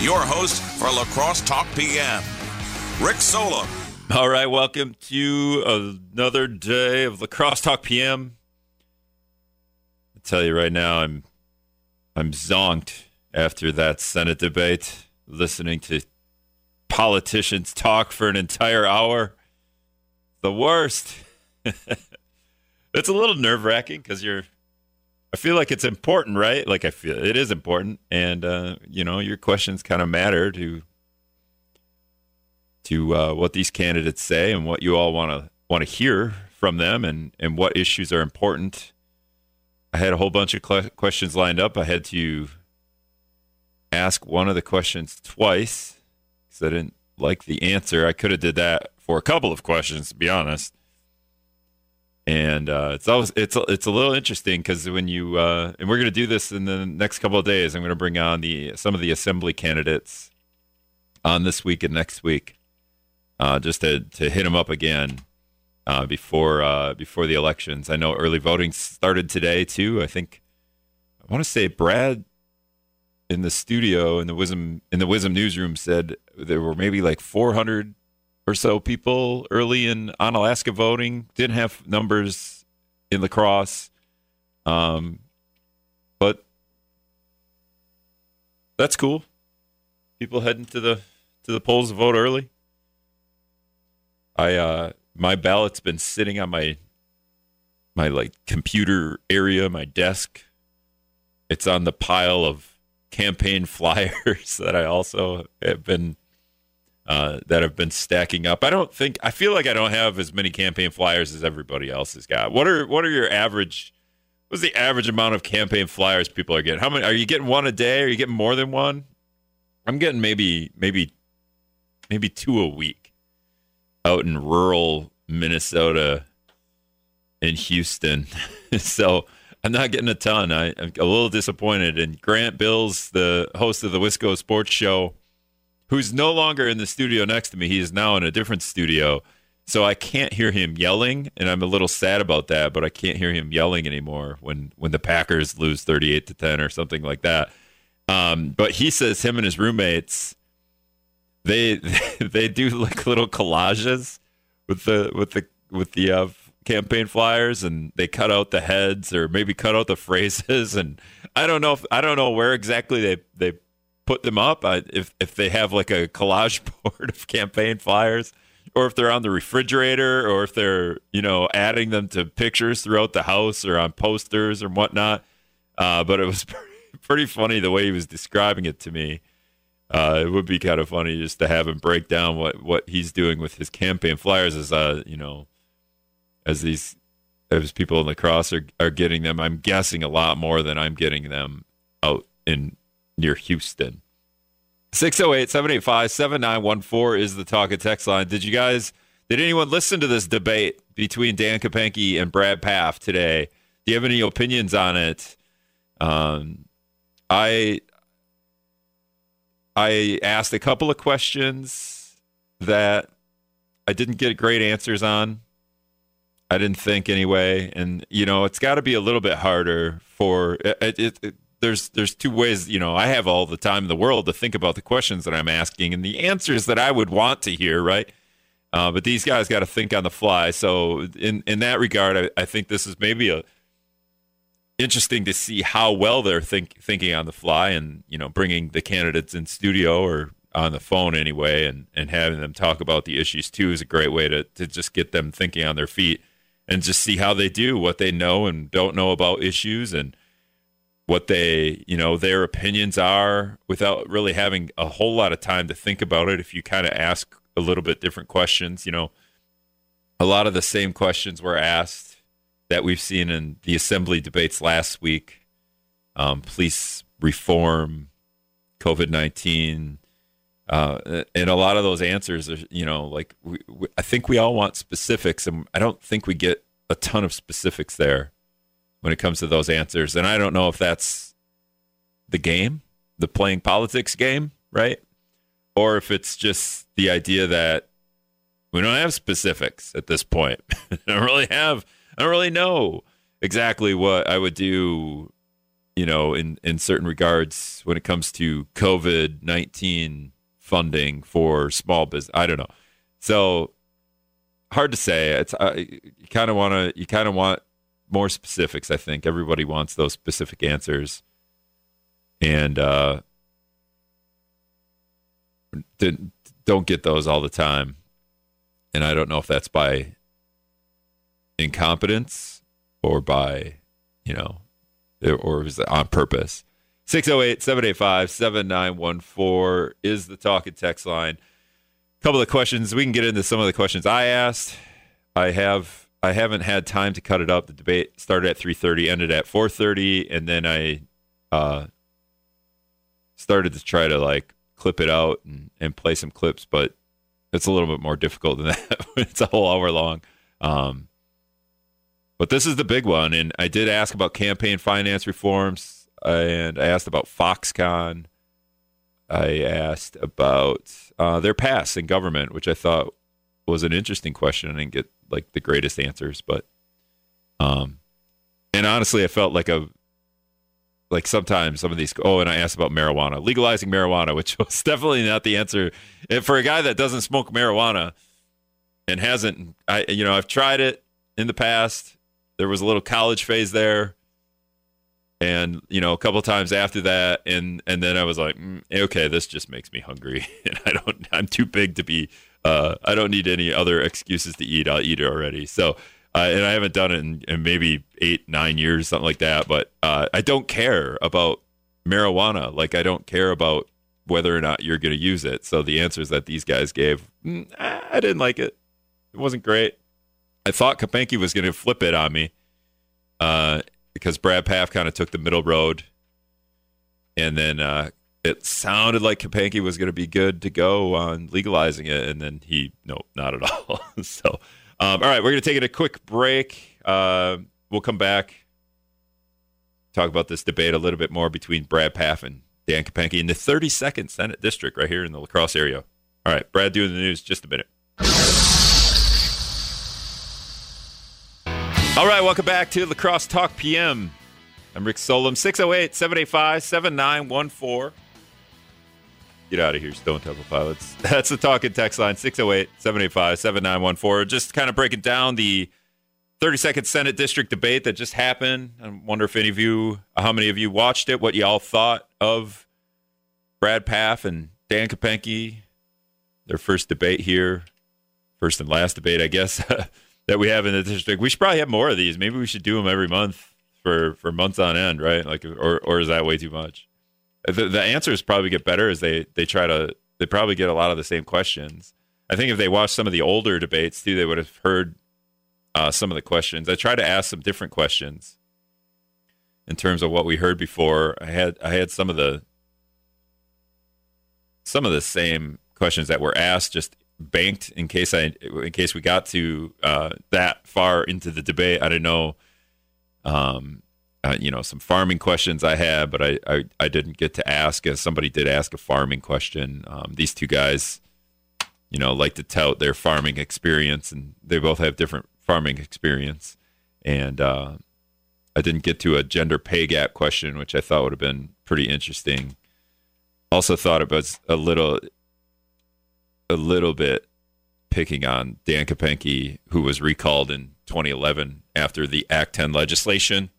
your host for La Crosse Talk PM, Rick Solem. All right, welcome to another day of La Crosse Talk PM. I tell you right now, I'm I'm zonked after that Senate debate, listening to politicians talk for an entire hour. The worst. it's a little nerve wracking because you're. I feel like it's important, right? Like I feel it is important, and uh, you know your questions kind of matter to to uh, what these candidates say and what you all want to want to hear from them, and and what issues are important. I had a whole bunch of cl- questions lined up. I had to ask one of the questions twice because I didn't like the answer. I could have did that for a couple of questions, to be honest. And uh, it's always it's it's a little interesting because when you uh, and we're going to do this in the next couple of days. I'm going to bring on the some of the assembly candidates on this week and next week, uh, just to to hit them up again uh, before uh, before the elections. I know early voting started today too. I think I want to say Brad in the studio in the WIZM in the WIZM newsroom said there were maybe like 400 or so people early in Onalaska voting. Didn't have numbers in La Crosse, um, but that's cool. People heading to the to the polls to vote early. I uh, my ballot's been sitting on my my like computer area, my desk. It's on the pile of campaign flyers that I also have been uh, that have been stacking up. I don't think I feel like I don't have as many campaign flyers as everybody else has got. What are what are your average? What's the average amount of campaign flyers people are getting? How many are you getting one a day? Are you getting more than one? I'm getting maybe maybe maybe two a week out in rural Minnesota in Houston. so I'm not getting a ton. I, am a little disappointed. And Grant Bills, the host of the Wisco Sports Show, who's no longer in the studio next to me, he is now in a different studio. So I can't hear him yelling, and I'm a little sad about that. But I can't hear him yelling anymore when when the Packers lose 38 to 10 or something like that. Um, but he says him and his roommates they they do like little collages with the with the with the uh, campaign flyers and they cut out the heads or maybe cut out the phrases and I don't know if I don't know where exactly they they put them up I, if if they have like a collage board of campaign flyers or if they're on the refrigerator or if they're you know adding them to pictures throughout the house or on posters and whatnot uh, but it was pretty, pretty funny the way he was describing it to me uh, it would be kind of funny just to have him break down what, what he's doing with his campaign flyers as uh you know as these as people in La Crosse are, are getting them. I'm guessing a lot more than I'm getting them out in near Houston. 608 785 7914 is the talk and text line. Did you guys, did anyone listen to this debate between Dan Kapanke and Brad Pfaff today? Do you have any opinions on it? Um, I I asked a couple of questions that I didn't get great answers on. I didn't think anyway, and you know it's got to be a little bit harder for it, it, it, There's there's two ways. You know, I have all the time in the world to think about the questions that I'm asking and the answers that I would want to hear, right? Uh, but these guys got to think on the fly. So in in that regard, I, I think this is maybe a interesting to see how well they're think, thinking on the fly, and you know, bringing the candidates in studio or on the phone anyway, and and having them talk about the issues too is a great way to to just get them thinking on their feet and just see how they do, what they know and don't know about issues, and what they, you know, their opinions are without really having a whole lot of time to think about it. If you kind of ask a little bit different questions, you know, a lot of the same questions were asked that we've seen in the assembly debates last week um, police reform, COVID 19. Uh, and a lot of those answers are, you know, like we, we, I think we all want specifics, and I don't think we get a ton of specifics there when it comes to those answers. And I don't know if that's the game, the playing politics game, right? Or if it's just the idea that we don't have specifics at this point. I don't really have, I don't really know exactly what I would do you know, in in certain regards when it comes to COVID nineteen funding for small business. I don't know. So hard to say. It's uh, you kind of want to you kind of want more specifics. I think everybody wants those specific answers, and uh, don't get those all the time. And I don't know if that's by incompetence or by, you know, or is it on purpose. 608 785 7914 is the talk and text line. A couple of questions. We can get into some of the questions I asked. I have I haven't had time to cut it up. The debate started at 3:30, ended at 4:30, and then I uh, started to try to like clip it out and, and play some clips, but it's a little bit more difficult than that. it's a whole hour long. Um, but this is the big one, and I did ask about campaign finance reforms, and I asked about Foxconn. I asked about uh, their past in government, which I thought was an interesting question. I didn't get like the greatest answers, but um, and honestly, I felt like a like sometimes some of these. Oh, and I asked about marijuana, legalizing marijuana, which was definitely not the answer and for a guy that doesn't smoke marijuana and hasn't. I you know I've tried it in the past. There was a little college phase there and you know a couple times after that and and then i was like mm, okay this just makes me hungry and i don't i'm too big to be uh i don't need any other excuses to eat. I'll eat it already. So uh, and i haven't done it in, in, maybe eight nine years something like that. But uh i don't care about marijuana. Like i don't care about whether or not you're going to use it. So the answers that these guys gave mm, i didn't like it. It wasn't great. I thought kapanke was going to flip it on me uh because Brad Pfaff kind of took the middle road, and then uh, it sounded like Kapanke was going to be good to go on legalizing it, and then he nope, not at all. so, um, all right, we're going to take a quick break. Uh, we'll come back, talk about this debate a little bit more between Brad Pfaff and Dan Kapanke in the 32nd Senate District right here in the La Crosse area. All right, Brad doing the news. Just a minute. All right, welcome back to La Crosse Talk PM. I'm Rick Solem, 608 785 7914. Get out of here, Stone Temple Pilots. That's the talking text line, 608 785 7914. Just kind of breaking down the 32nd Senate District debate that just happened. I wonder if any of you, how many of you watched it, what y'all thought of Brad Pfaff and Dan Kapanke, their first debate here, first and last debate, I guess. that we have in the district. We should probably have more of these. Maybe we should do them every month for for months on end, right? Like, or or is that way too much? The, the answers probably get better as they they try to. They probably get a lot of the same questions. I think if they watched some of the older debates too, they would have heard uh, some of the questions. I tried to ask some different questions in terms of what we heard before. I had I had some of the some of the same questions that were asked just banked in case I in case we got to uh, that far into the debate. I didn't know, um, uh, you know, some farming questions I had, but I, I, I didn't get to ask. As somebody did ask a farming question. Um, these two guys, you know, like to tout their farming experience, and they both have different farming experience. And uh, I didn't get to a gender pay gap question, which I thought would have been pretty interesting. Also thought it was a little a little bit picking on Dan Kapanke, who was recalled in 2011 after the Act 10 legislation.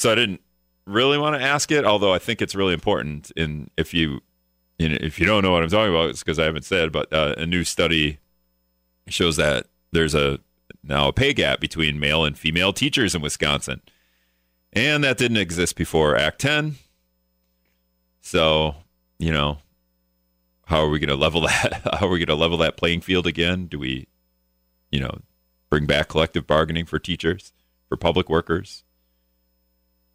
So I didn't really want to ask it, although I think it's really important. In if you, know, if you don't know what I'm talking about, it's because I haven't said. But uh, a new study shows that there's a now a pay gap between male and female teachers in Wisconsin, and that didn't exist before Act 10. So you know, how are we going to level that? How are we going to level that playing field again? Do we, you know, bring back collective bargaining for teachers, for public workers?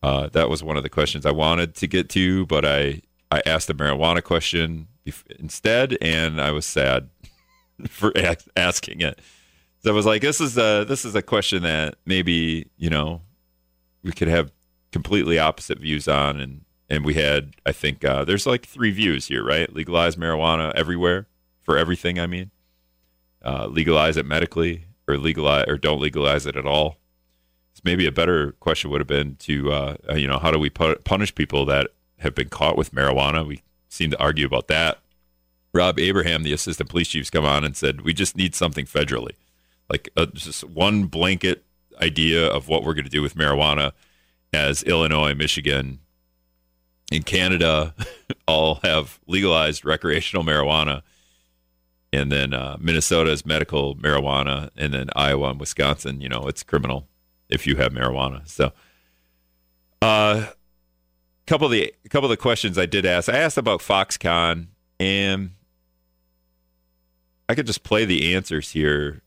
Uh, that was one of the questions I wanted to get to, but I I asked the marijuana question instead, and I was sad for asking it. So I was like, this is a this is a question that maybe you know we could have completely opposite views on, and and we had I think uh, there's like three views here, right? Legalize marijuana everywhere for everything. I mean, uh, legalize it medically, or legalize or don't legalize it at all. Maybe a better question would have been to, uh, uh, you know, how do we punish people that have been caught with marijuana? We seem to argue about that. Rob Abraham, the assistant police chief's come on and said, we just need something federally, like uh, just one blanket idea of what we're going to do with marijuana as Illinois, Michigan, and Canada all have legalized recreational marijuana. And then uh, Minnesota's medical marijuana, and then Iowa and Wisconsin, you know, it's criminal if you have marijuana. So, a uh, couple of the a couple of the questions I did ask, I asked about Foxconn, and I could just play the answers here.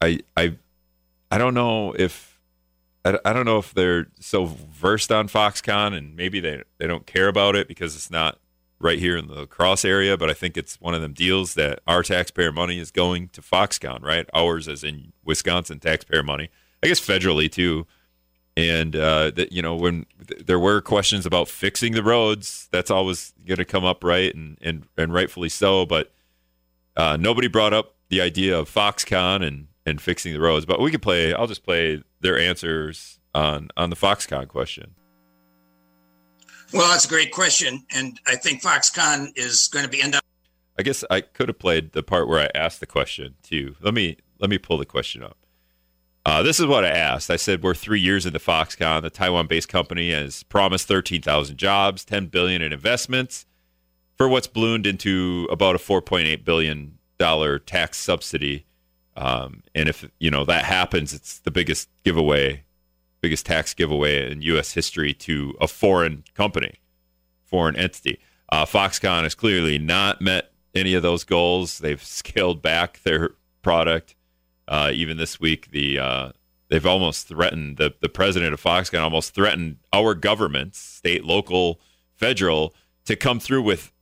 I I I don't know if I, I don't know if they're so versed on Foxconn and maybe they they don't care about it because it's not right here in the cross area, but I think it's one of them deals that our taxpayer money is going to Foxconn, right? Ours as in Wisconsin taxpayer money. I guess federally too. And uh, that you know when th- there were questions about fixing the roads, that's always going to come up, right? And and and rightfully so. But uh, nobody brought up the idea of Foxconn and and fixing the roads. But we could play. I'll just play their answers on on the Foxconn question. Well, that's a great question, and I think Foxconn is going to be end up. I guess I could have played the part where I asked the question too. Let me let me pull the question up. Uh, this is what I asked. I said we're three years into Foxconn. The Taiwan-based company has promised 13,000 jobs, 10 billion in investments, for what's ballooned into about a 4.8 billion dollar tax subsidy. Um, and if you know that happens, it's the biggest giveaway, biggest tax giveaway in U.S. history to a foreign company, foreign entity. Uh, Foxconn has clearly not met any of those goals. They've scaled back their product. Uh, even this week, the uh, they've almost threatened the the president of Foxconn almost threatened our governments, state, local, federal, to come through with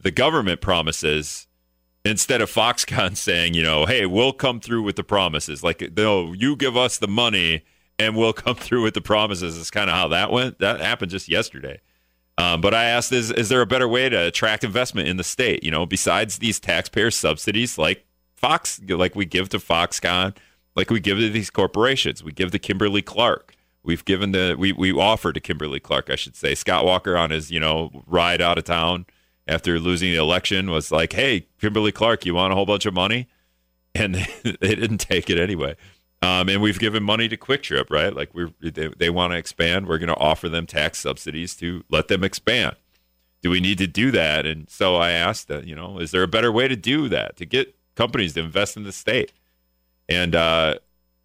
the government promises instead of Foxconn saying, you know, hey, we'll come through with the promises. Like, no, you give us the money and we'll come through with the promises. Is kind of how that went. That happened just yesterday. Um, but I asked, is is there a better way to attract investment in the state? You know, besides these taxpayer subsidies, like Fox, like we give to Foxconn, like we give to these corporations, we give to Kimberly Clark. We've given the we we offer to Kimberly Clark, I should say. Scott Walker on his you know ride out of town after losing the election was like, "Hey, Kimberly Clark, you want a whole bunch of money?" And they, didn't take it anyway. Um, and we've given money to Kwik Trip, right? Like we they, they want to expand. We're going to offer them tax subsidies to let them expand. Do we need to do that? And so I asked, you know, is there a better way to do that to get companies to invest in the state. And uh,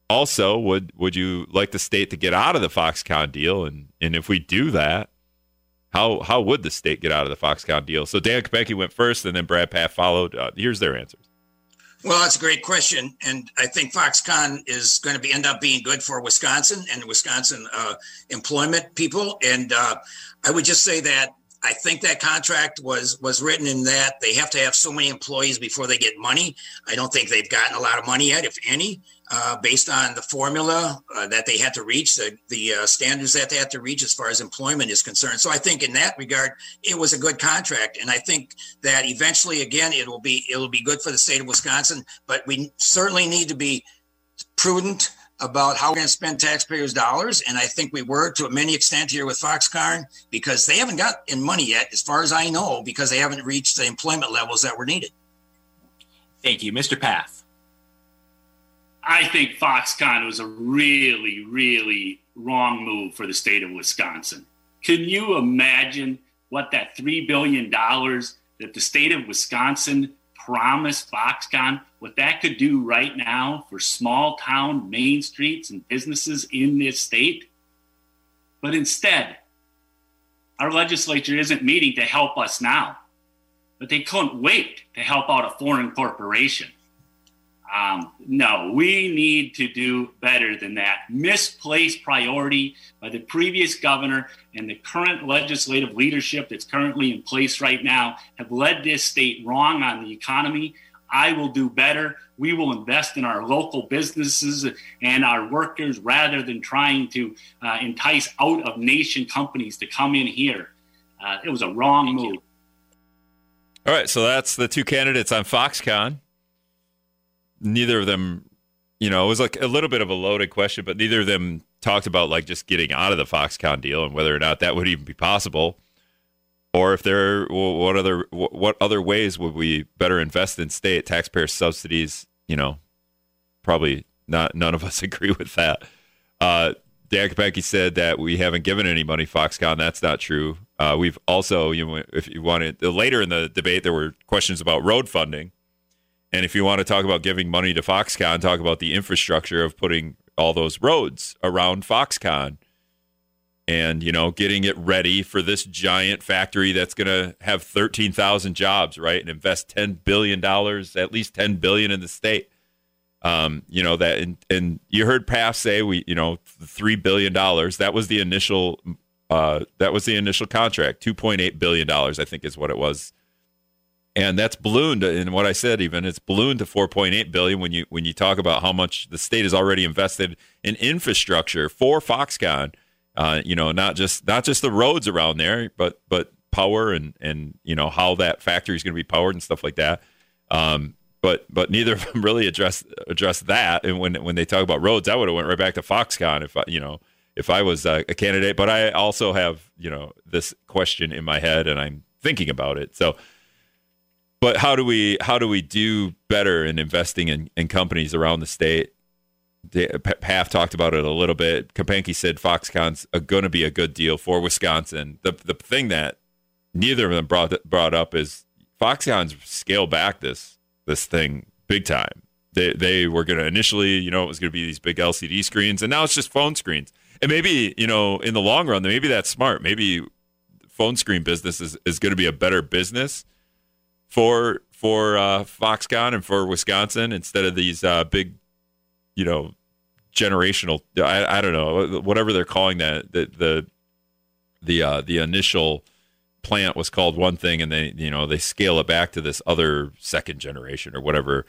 also, would would you like the state to get out of the Foxconn deal? And and if we do that, how how would the state get out of the Foxconn deal? So Dan Kapanke went first, and then Brad Pfaff followed. Uh, here's their answers. Well, that's a great question, and I think Foxconn is going to be end up being good for Wisconsin and Wisconsin uh, employment people. And uh, I would just say that I think that contract was was written in that they have to have so many employees before they get money. I don't think they've gotten a lot of money yet, if any, uh, based on the formula uh, that they had to reach, the the uh, standards that they had to reach as far as employment is concerned. So I think in that regard, it was a good contract, and I think that eventually, again, it will be it will be good for the state of Wisconsin. But we certainly need to be prudent about how we're going to spend taxpayers' dollars. And I think we were to a many extent here with Foxconn because they haven't got in money yet, as far as I know, because they haven't reached the employment levels that were needed. Thank you. Mr. Pfaff. I think Foxconn was a really, really wrong move for the state of Wisconsin. Can you imagine what that $3 billion that the state of Wisconsin promised Foxconn what that could do right now for small town main streets and businesses in this state. But instead, our legislature isn't meeting to help us now, but they couldn't wait to help out a foreign corporation. Um, no, we need to do better than that. Misplaced priority by the previous governor and the current legislative leadership that's currently in place right now have led this state wrong on the economy. I will do better. We will invest in our local businesses and our workers rather than trying to uh, entice out of nation companies to come in here. Uh, it was a wrong Thank move. You. All right, so that's the two candidates on Foxconn neither of them you know, it was like a little bit of a loaded question, but neither of them talked about like just getting out of the Foxconn deal and whether or not that would even be possible, or if there, what other, what other ways would we better invest in state taxpayer subsidies? You know, probably not. None of us agree with that. Uh, Dan Kapanke said that we haven't given any money Foxconn. That's not true. Uh, we've also, you know, if you wanted later in the debate, there were questions about road funding, and if you want to talk about giving money to Foxconn, talk about the infrastructure of putting all those roads around Foxconn, and you know, getting it ready for this giant factory that's going to have thirteen thousand jobs, right, and invest ten billion dollars, at least ten billion in the state um, you know that, and, and you heard Pfaff say we, you know, three billion dollars. That was the initial. Uh, that was the initial contract. Two point eight billion dollars, I think, is what it was. And that's ballooned. in what I said, even it's ballooned to four point eight billion when you when you talk about how much the state has already invested in infrastructure for Foxconn. Uh, you know, not just not just the roads around there, but but power and and you know how that factory is going to be powered and stuff like that. Um, but but neither of them really address address that. And when when they talk about roads, I would have went right back to Foxconn if I, you know if I was a, a candidate. But I also have you know this question in my head, and I'm thinking about it. So, but how do we how do we do better in investing in, in companies around the state? Pfaff talked about it a little bit. Kapanke said Foxconn's going to be a good deal for Wisconsin. The the thing that neither of them brought brought up is Foxconn's scale back this this thing big time. They they were going to initially, you know, it was going to be these big LCD screens, and now it's just phone screens. And maybe you know, in the long run, maybe that's smart. Maybe phone screen business is, is going to be a better business for for uh, Foxconn and for Wisconsin instead of these uh, big, you know, generational. I, I don't know whatever they're calling that the the the uh, the initial plant was called one thing and they you know they scale it back to this other second generation or whatever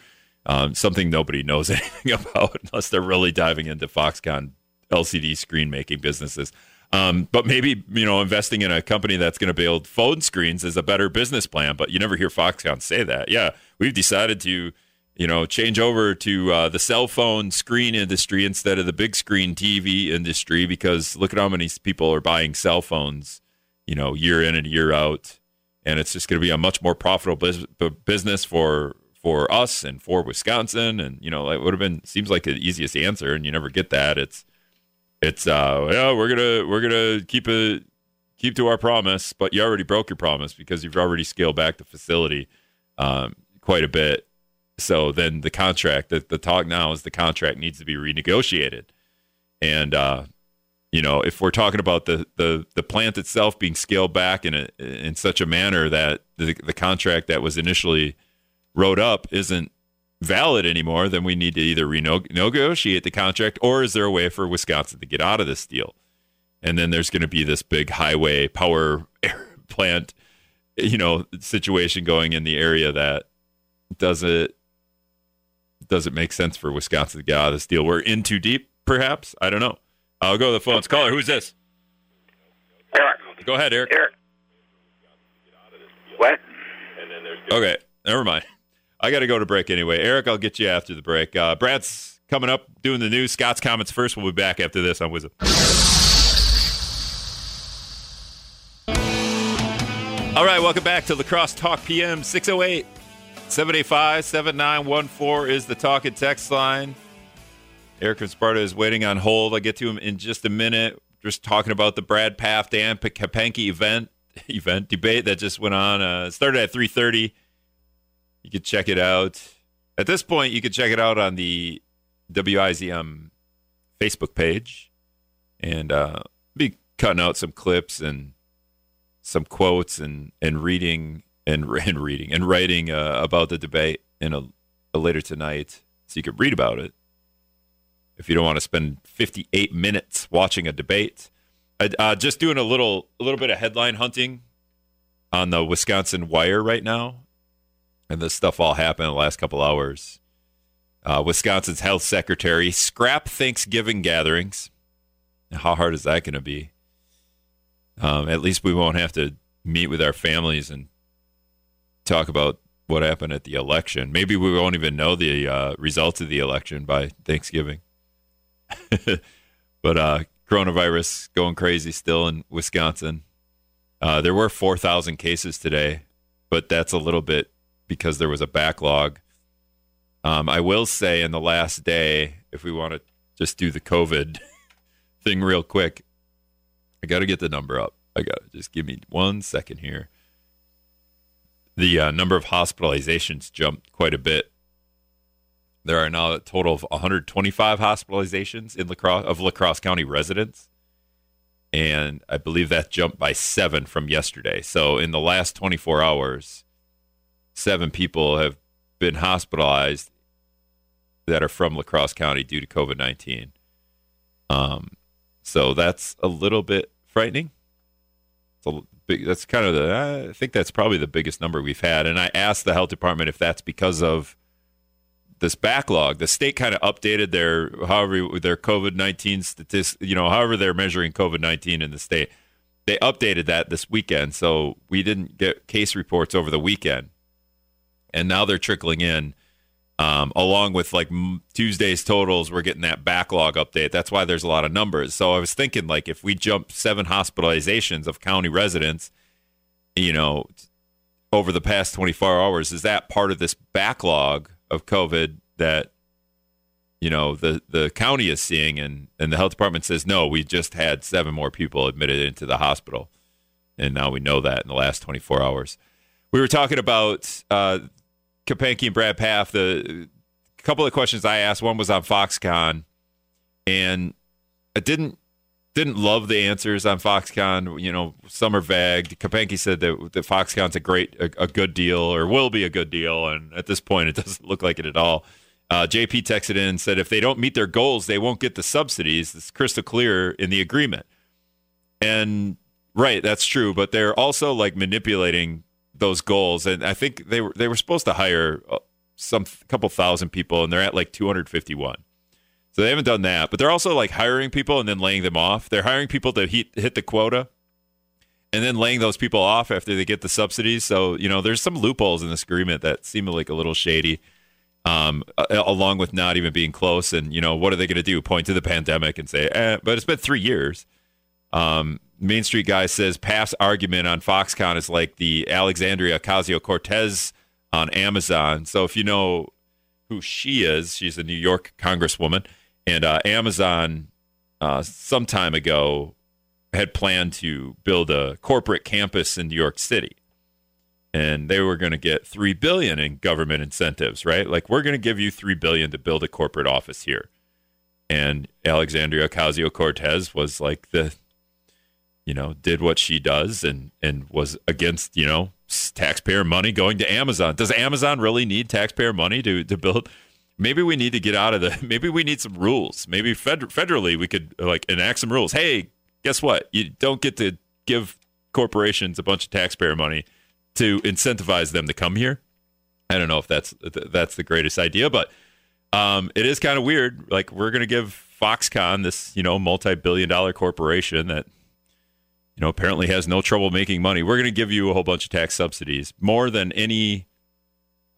um, something nobody knows anything about unless they're really diving into foxconn lcd screen making businesses um, but maybe you know investing in a company that's going to build phone screens is a better business plan but you never hear foxconn say that yeah we've decided to you know change over to uh, the cell phone screen industry instead of the big screen tv industry because look at how many people are buying cell phones you know, year in and year out. And it's just going to be a much more profitable business for for us and for Wisconsin. And you know, it would have been seems like the easiest answer, and you never get that. It's it's uh yeah, we're gonna we're gonna keep it keep to our promise, but you already broke your promise because you've already scaled back the facility um, quite a bit. So then the contract, the, the talk now is the contract needs to be renegotiated, and uh, you know, if we're talking about the the the plant itself being scaled back in a, in such a manner that the, the contract that was initially wrote up isn't valid anymore, then we need to either renegotiate the contract or is there a way for Wisconsin to get out of this deal? And then there's going to be this big highway power plant, you know, situation going in the area that does it does it make sense for Wisconsin to get out of this deal? We're in too deep, perhaps. I don't know. I'll go to the phones. Caller, who's this? Eric. Go ahead, Eric. Eric. What? Okay, never mind. I got to go to break anyway. Eric, I'll get you after the break. Uh, Brad's coming up doing the news. Scott's comments first. We'll be back after this on WIZM. All right, welcome back to La Crosse Talk PM 608 785 7914 is the talk and text line. Eric from Sparta is waiting on hold. I'll get to him in just a minute. Just talking about the Brad Pfaff, Dan Kapanke event event debate that just went on. Uh, started at 3.30. You could check it out. At this point, you could check it out on the WIZM Facebook page. And uh, be cutting out some clips and some quotes and, and reading and, and reading and writing uh, about the debate in a, a later tonight so you could read about it if you don't want to spend 58 minutes watching a debate. Uh, just doing a little a little bit of headline hunting on the Wisconsin Wire right now, and this stuff all happened in the last couple hours. Uh, Wisconsin's health secretary scrap Thanksgiving gatherings. How hard is that going to be? Um, at least we won't have to meet with our families and talk about what happened at the election. Maybe we won't even know the uh, results of the election by Thanksgiving. but uh, coronavirus going crazy still in Wisconsin. Uh, there were 4,000 cases today, but that's a little bit because there was a backlog. Um, I will say in the last day, if we want to just do the COVID thing real quick, I got to get the number up. I got to just give me one second here. The uh, number of hospitalizations jumped quite a bit. There are now a total of 125 hospitalizations in La Crosse of La Crosse County residents, and I believe that jumped by seven from yesterday. So in the last 24 hours, seven people have been hospitalized that are from La Crosse County due to COVID 19. Um, so that's a little bit frightening. A big, that's kind of the, I think that's probably the biggest number we've had. And I asked the health department if that's because of this backlog. The state kind of updated their, however, their COVID 19 statistics, you know, however they're measuring COVID 19 in the state. They updated that this weekend. So we didn't get case reports over the weekend. And now they're trickling in um, along with like Tuesday's totals, we're getting that backlog update. That's why there's a lot of numbers. So I was thinking, like, if we jump seven hospitalizations of county residents, you know, over the past 24 hours, is that part of this backlog of COVID that, you know, the, the county is seeing? And, and the health department says, no, we just had seven more people admitted into the hospital. And now we know that in the last 24 hours. We were talking about uh, Kapanke and Brad Pfaff, the couple of questions I asked, one was on Foxconn, and I didn't didn't love the answers on Foxconn. You know, some are vague. Kapanke said that, that Foxconn's a great, a, a, good deal, or will be a good deal, and at this point, it doesn't look like it at all. Uh, JP texted in and said if they don't meet their goals, they won't get the subsidies. It's crystal clear in the agreement, and right, that's true. But they're also like manipulating those goals, and I think they were they were supposed to hire uh, some couple thousand people, and they're at like 251. So they haven't done that, but they're also like hiring people and then laying them off. They're hiring people to hit, hit the quota, and then laying those people off after they get the subsidies. So you know, there's some loopholes in this agreement that seem like a little shady. Um, along with not even being close, and you know, what are they going to do? Point to the pandemic and say, eh, but it's been three years. Um, Main Street guy says Pfaff's argument on Foxconn is like the Alexandria Ocasio Cortez on Amazon. So if you know who she is, she's a New York congresswoman, and uh, Amazon uh, some time ago had planned to build a corporate campus in New York City, and they were going to get three billion in government incentives. Right, like we're going to give you three billion to build a corporate office here. And Alexandria Ocasio Cortez was like the you know, did what she does and and was against, you know, taxpayer money going to Amazon. Does Amazon really need taxpayer money to to build? Maybe we need to get out of the. Maybe we need some rules. Maybe fed, federally we could like enact some rules. Hey, guess what? You don't get to give corporations a bunch of taxpayer money to incentivize them to come here. I don't know if that's that's the greatest idea, but um, it is kind of weird. Like we're going to give Foxconn, this you know multi-billion-dollar corporation that you know, apparently has no trouble making money. We're going to give you a whole bunch of tax subsidies, more than any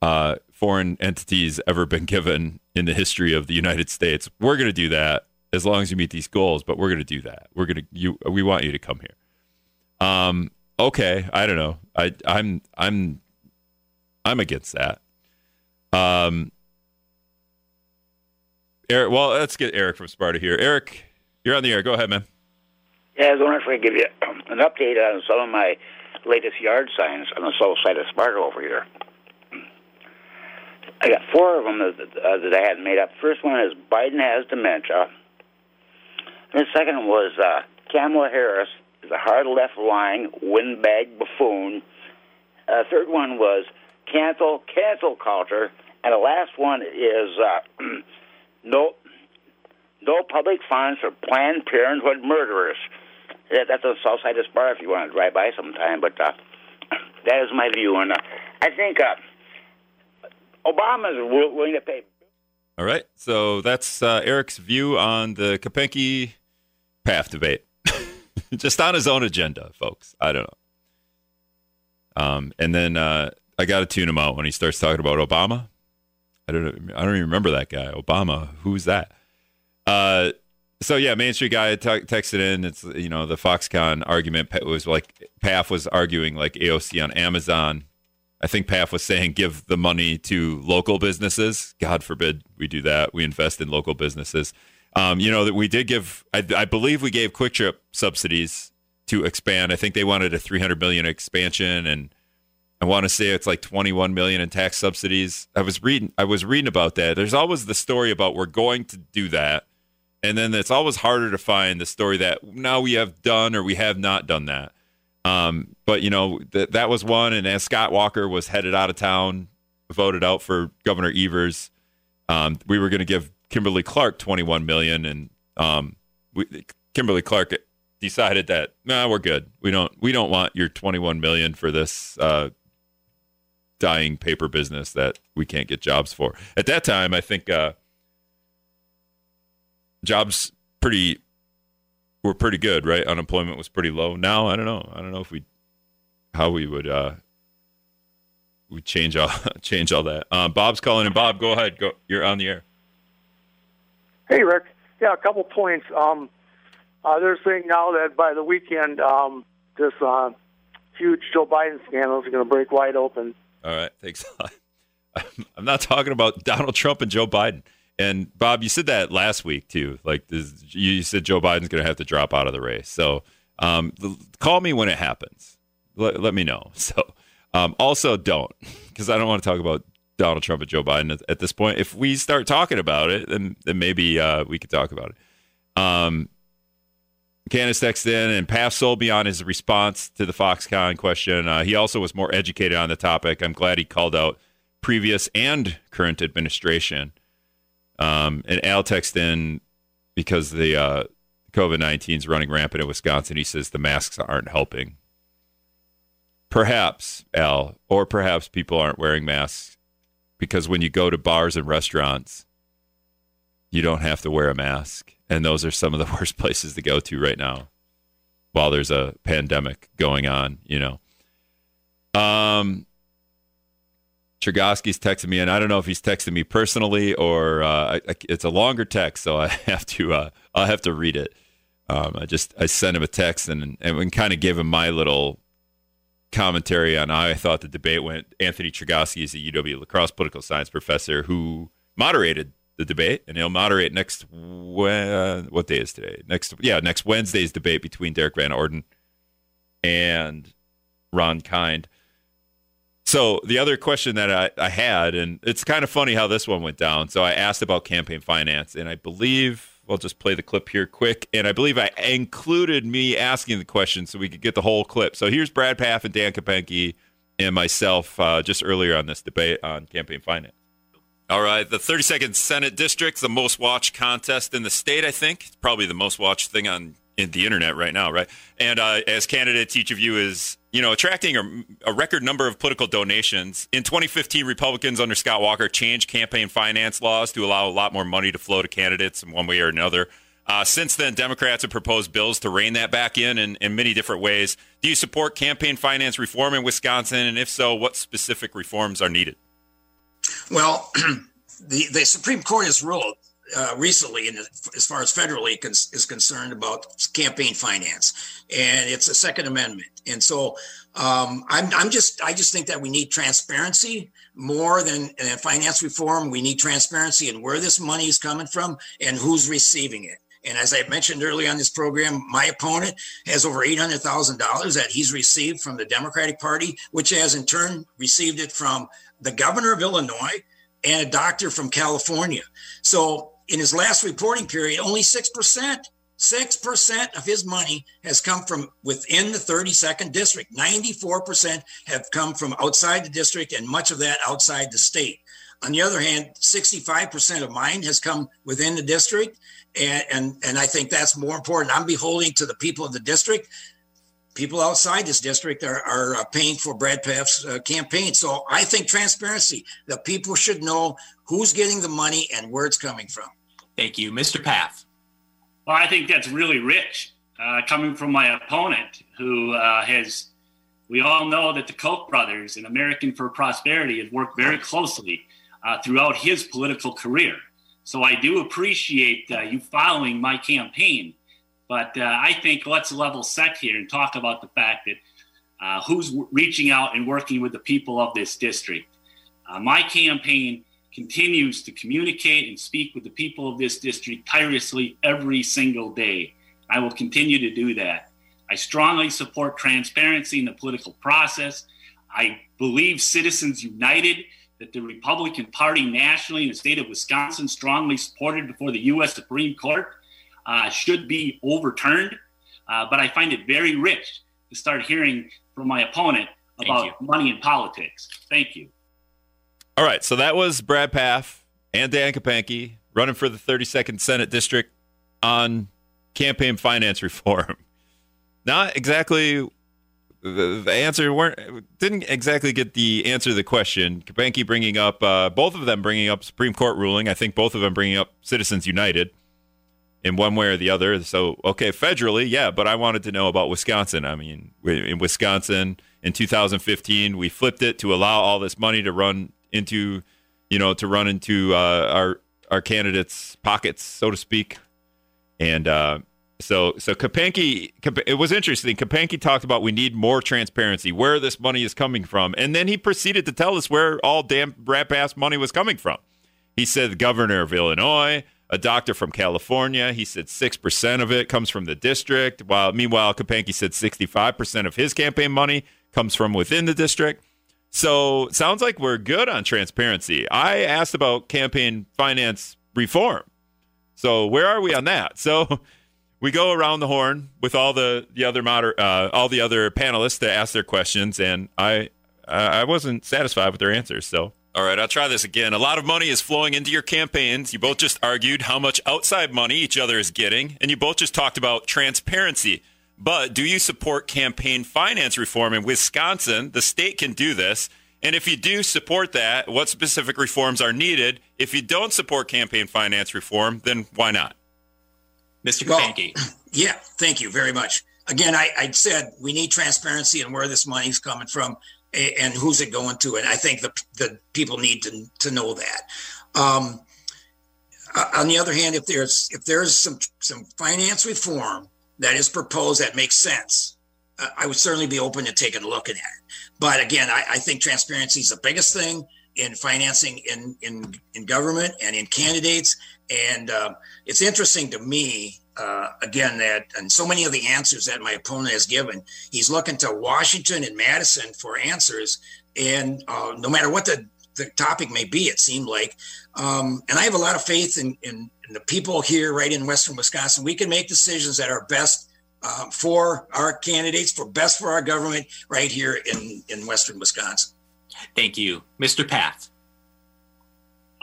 uh, foreign entities ever been given in the history of the United States. We're going to do that as long as you meet these goals, but we're going to do that. We're going to you. We want you to come here. Um. Okay. I don't know. I. I'm. I'm. I'm against that. Um. Eric. Well, let's get Eric from Sparta here. Eric, you're on the air. Go ahead, man. Yeah, I was wondering if I could give you an update on some of my latest yard signs on the south side of Sparta over here. I got four of them that, uh, that I had made up. First one is Biden has dementia. And the second was uh, Kamala Harris is a hard left lying windbag buffoon. Uh, third one was cancel cancel culture, and the last one is uh, no no public funds for Planned Parenthood murderers that's the south side of Sparta if you want to drive by sometime. But uh, that is my view, and uh, I think uh, Obama is willing to pay. All right, so that's uh, Eric's view on the Kapanke Pfaff debate, just on his own agenda, folks. I don't know. Um, and then uh, I got to tune him out when he starts talking about Obama. I don't know. I don't even remember that guy. Obama. Who's that? Uh, so yeah, Main Street guy t- texted in. It's you know the Foxconn argument was like Pfaff was arguing like AOC on Amazon. I think Pfaff was saying give the money to local businesses. God forbid we do that. We invest in local businesses. Um, you know that we did give. I, I believe we gave Kwik Trip subsidies to expand. I think they wanted a 300 million expansion, and I want to say it's like 21 million in tax subsidies. I was reading. I was reading about that. There's always the story about we're going to do that and then it's always harder to find the story that now we have done or we have not done that. Um, but you know that that was one, and as Scott Walker was headed out of town, voted out for Governor Evers, um, we were going to give Kimberly Clark 21 million, and um, we, Kimberly Clark decided that no, nah, we're good. We don't we don't want your 21 million for this uh, dying paper business that we can't get jobs for. At that time, I think. Uh, jobs pretty were pretty good, right? Unemployment was pretty low. Now I don't know. I don't know if we how we would uh we change all change all that. Um, Bob's calling and Bob, go ahead. Go you're on the air. Hey Rick. Yeah, a couple points. Um uh, they're saying now that by the weekend, um, this uh, huge Joe Biden scandal is going to break wide open. All right, thanks. I'm not talking about Donald Trump and Joe Biden. And Bob, you said that last week too. Like this, you said, Joe Biden's going to have to drop out of the race. So um, call me when it happens. Let, let me know. So um, also don't because I don't want to talk about Donald Trump and Joe Biden at, at, this point. If we start talking about it, then then maybe uh, we could talk about it. Um, Candace texted in, and Pfaff sold his response to the Foxconn question. Uh, he also was more educated on the topic. I'm glad he called out previous and current administration. Um, and Al texted in because the uh, COVID 19 is running rampant in Wisconsin. He says the masks aren't helping. Perhaps, Al, or perhaps people aren't wearing masks because when you go to bars and restaurants, you don't have to wear a mask. And those are some of the worst places to go to right now while there's a pandemic going on, you know. Um, Chergosky's texting me, and I don't know if he's texting me personally or uh, I, it's a longer text, so I have to uh, I'll have to read it. Um, I just I sent him a text and and kind of give him my little commentary on how I thought the debate went. Anthony Chergosky is a UW La Crosse political science professor who moderated the debate, and he'll moderate next when, what day is today? Next yeah, next Wednesday's debate between Derrick Van Orden and Ron Kind. So the other question that I, I had, and it's kind of funny how this one went down. So I asked about campaign finance, and I believe I'll just play the clip here quick. And I believe I included me asking the question so we could get the whole clip. So here's Brad Pfaff and Dan Kapanke and myself uh, just earlier on this debate on campaign finance. All right, the 32nd Senate District, the most watched contest in the state, I think. It's probably the most watched thing on in the internet right now, right? And uh, as candidates, each of you is you know, attracting a, a, record number of political donations. In 2015, Republicans under Scott Walker changed campaign finance laws to allow a lot more money to flow to candidates in one way or another. Uh, since then, Democrats have proposed bills to rein that back in, in in many different ways. Do you support campaign finance reform in Wisconsin? And if so, what specific reforms are needed? Well, the, the Supreme Court has ruled uh, recently, in, as far as federally cons- is concerned, about campaign finance, and it's a Second Amendment. And so, um, I'm, I'm just I just think that we need transparency more than, than finance reform. We need transparency in where this money is coming from and who's receiving it. And as I mentioned earlier on this program, my opponent has over $800,000 that he's received from the Democratic Party, which has in turn received it from the governor of Illinois and a doctor from California. So in his last reporting period, only 6%. 6% of his money has come from within the 32nd district. 94% have come from outside the district, and much of that outside the state. On the other hand, 65% of mine has come within the district. And, and, and I think that's more important. I'm beholding to the people of the district. People outside this district are, are uh, paying for Brad Pfaff's uh, campaign. So I think transparency, the people should know who's getting the money and where it's coming from. Thank you. Mr. Pfaff. Well, I think that's really rich uh, coming from my opponent who uh, has We all know that the Koch brothers and American for Prosperity have worked very closely uh, throughout his political career. So I do appreciate uh, you following my campaign. But uh, I think let's level set here and talk about the fact that uh, who's w- reaching out and working with the people of this district. Uh, my campaign continues to communicate and speak with the people of this district tirelessly every single day. I will continue to do that. I strongly support transparency in the political process. I believe Citizens United, that the Republican Party nationally in the state of Wisconsin strongly supported before the U.S. Supreme Court, uh, should be overturned. Uh, but I find it very rich to start hearing from my opponent about money in politics. Thank you. All right, so that was Brad Pfaff and Dan Kapanke running for the 32nd Senate District on campaign finance reform. Not exactly the, the answer weren't didn't exactly get the answer to the question. Kapanke bringing up uh, both of them bringing up Supreme Court ruling. I think both of them bringing up Citizens United in one way or the other. So okay, federally, yeah, but I wanted to know about Wisconsin. I mean, in Wisconsin in 2015, we flipped it to allow all this money to run into, you know, to run into uh, our our candidates' pockets, so to speak, and. Uh, so, so Kapanke, it was interesting. Kapanke talked about we need more transparency, where this money is coming from, and then he proceeded to tell us where all damn Brad ass money was coming from. He said the governor of Illinois, a doctor from California. He said 6% of it comes from the district, while meanwhile, Kapanke said 65% of his campaign money comes from within the district. So sounds like we're good on transparency. I asked about campaign finance reform. So where are we on that? So we go around the horn with all the the other moder- uh, all the other panelists to ask their questions, and I I wasn't satisfied with their answers. So all right, I'll try this again. A lot of money is flowing into your campaigns. You both just argued how much outside money each other is getting, and you both just talked about transparency. But do you support campaign finance reform in Wisconsin? The state can do this. And if you do support that, what specific reforms are needed? If you don't support campaign finance reform, then why not? Mr. Kapanke. Well, yeah, thank you very much. Again, I, I said we need transparency and where this money's coming from and who's it going to? And I think the the people need to to know that. Um, uh, on the other hand, if there's if there's some some finance reform that is proposed that makes sense, uh, I would certainly be open to taking a look at it. But again, I, I think transparency is the biggest thing in financing in in in government and in candidates. And uh, it's interesting to me uh, again that and so many of the answers that my opponent has given he's looking to washington and madison for answers. And uh, no matter what the, the topic may be it seemed like um, and i have a lot of faith in, in, in, the people here right in western wisconsin. We can make decisions that are best uh, for our candidates for best for our government right here in, in western wisconsin. Thank you. Mr Pfaff.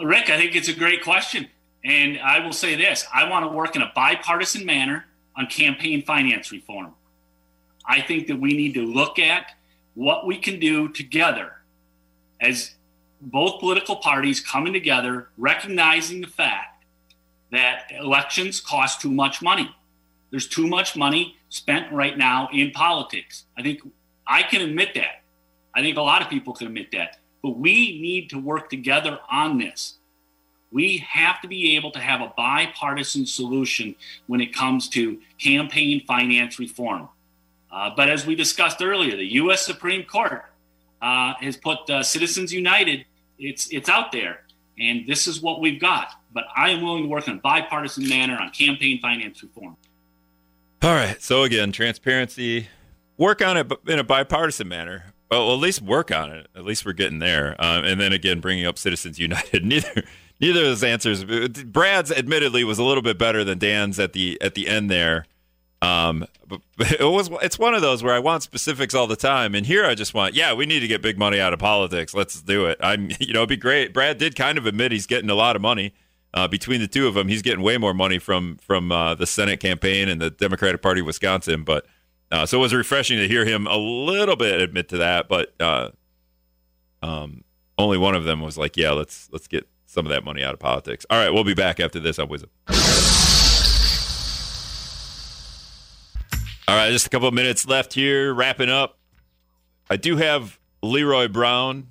Rick i think it's a great question and I will say this I want to work in a bipartisan manner on campaign finance reform. I think that we need to look at what we can do together as both political parties coming together, recognizing the fact that elections cost too much money. There's too much money spent right now in politics. I think I can admit that. I think a lot of people can admit that. But we need to work together on this. We have to be able to have a bipartisan solution when it comes to campaign finance reform. Uh, but as we discussed earlier, the U.S. Supreme Court uh, has put uh, Citizens United. It's it's out there, and this is what we've got. But I am willing to work in a bipartisan manner on campaign finance reform. All right. So again, transparency. Work on it in a bipartisan manner. Well, at least work on it. At least we're getting there. Um, and then again, bringing up Citizens United. Neither neither of those answers. Brad's admittedly was a little bit better than Dan's at the at the end there. Um, but it was it's one of those where I want specifics all the time, and here I just want, yeah, we need to get big money out of politics. Let's do it. I'm, you know, it'd be great. Brad did kind of admit he's getting a lot of money. Uh, between the two of them, he's getting way more money from from uh, the Senate campaign and the Democratic Party of Wisconsin. But uh, so it was refreshing to hear him a little bit admit to that. But uh, um, only one of them was like, "Yeah, let's let's get some of that money out of politics. All right, we'll be back after this on WIZM. All right, just a couple of minutes left here, wrapping up I do have Leroy Brown,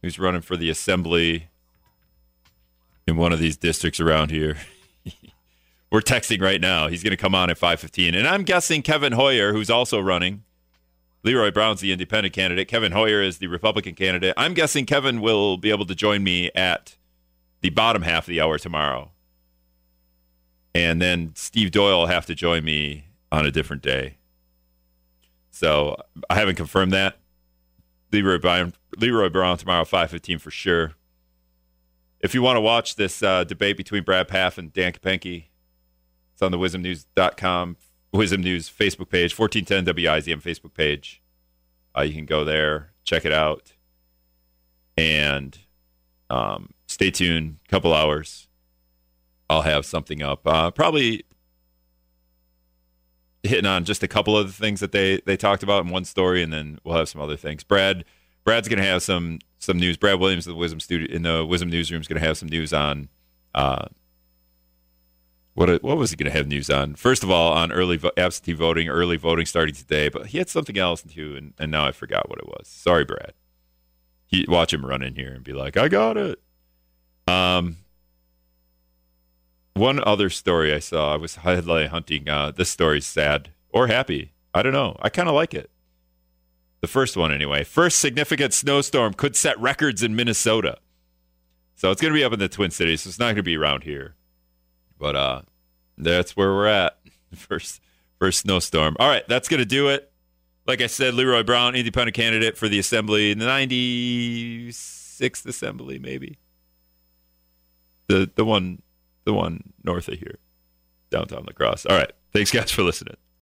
who's running for the assembly in one of these districts around here. We're texting right now. He's going to come on at 5:15, and I'm guessing Kevin Hoyer, who's also running. Leroy Brown's the independent candidate. Kevin Hoyer is the Republican candidate. I'm guessing Kevin will be able to join me at the bottom half of the hour tomorrow. And then Steve Doyle will have to join me on a different day. So I haven't confirmed that. Leroy Brown, Leroy Brown tomorrow, 5.15 for sure. If you want to watch this uh, debate between Brad Pfaff and Dan Kapanke, it's on the wizmnews.com, WIZM News Facebook page, 1410 WIZM Facebook page. Uh, you can go there, check it out, and um, stay tuned. Couple hours, I'll have something up. Uh, probably hitting on just a couple of the things that they they talked about in one story, and then we'll have some other things. Brad Brad's going to have some some news. Brad Williams, the WIZM studio in the WIZM newsroom, is going to have some news on. Uh, what what was he going to have news on? First of all, on early vo- absentee voting, early voting starting today, but he had something else too, and, and now I forgot what it was. Sorry, Brad. He watch him run in here and be like, "I got it." Um, one other story I saw, I was headline hunting. Uh, this story's sad or happy. I don't know. I kind of like it. The first one, anyway. First significant snowstorm could set records in Minnesota. So it's going to be up in the Twin Cities. So it's not going to be around here. But uh, that's where we're at. First, first snowstorm. All right, that's to do it. Like I said, Leroy Brown, independent candidate for the assembly the 96th assembly, maybe. The the one the one north of here, downtown La Crosse. All right. Thanks, guys, for listening.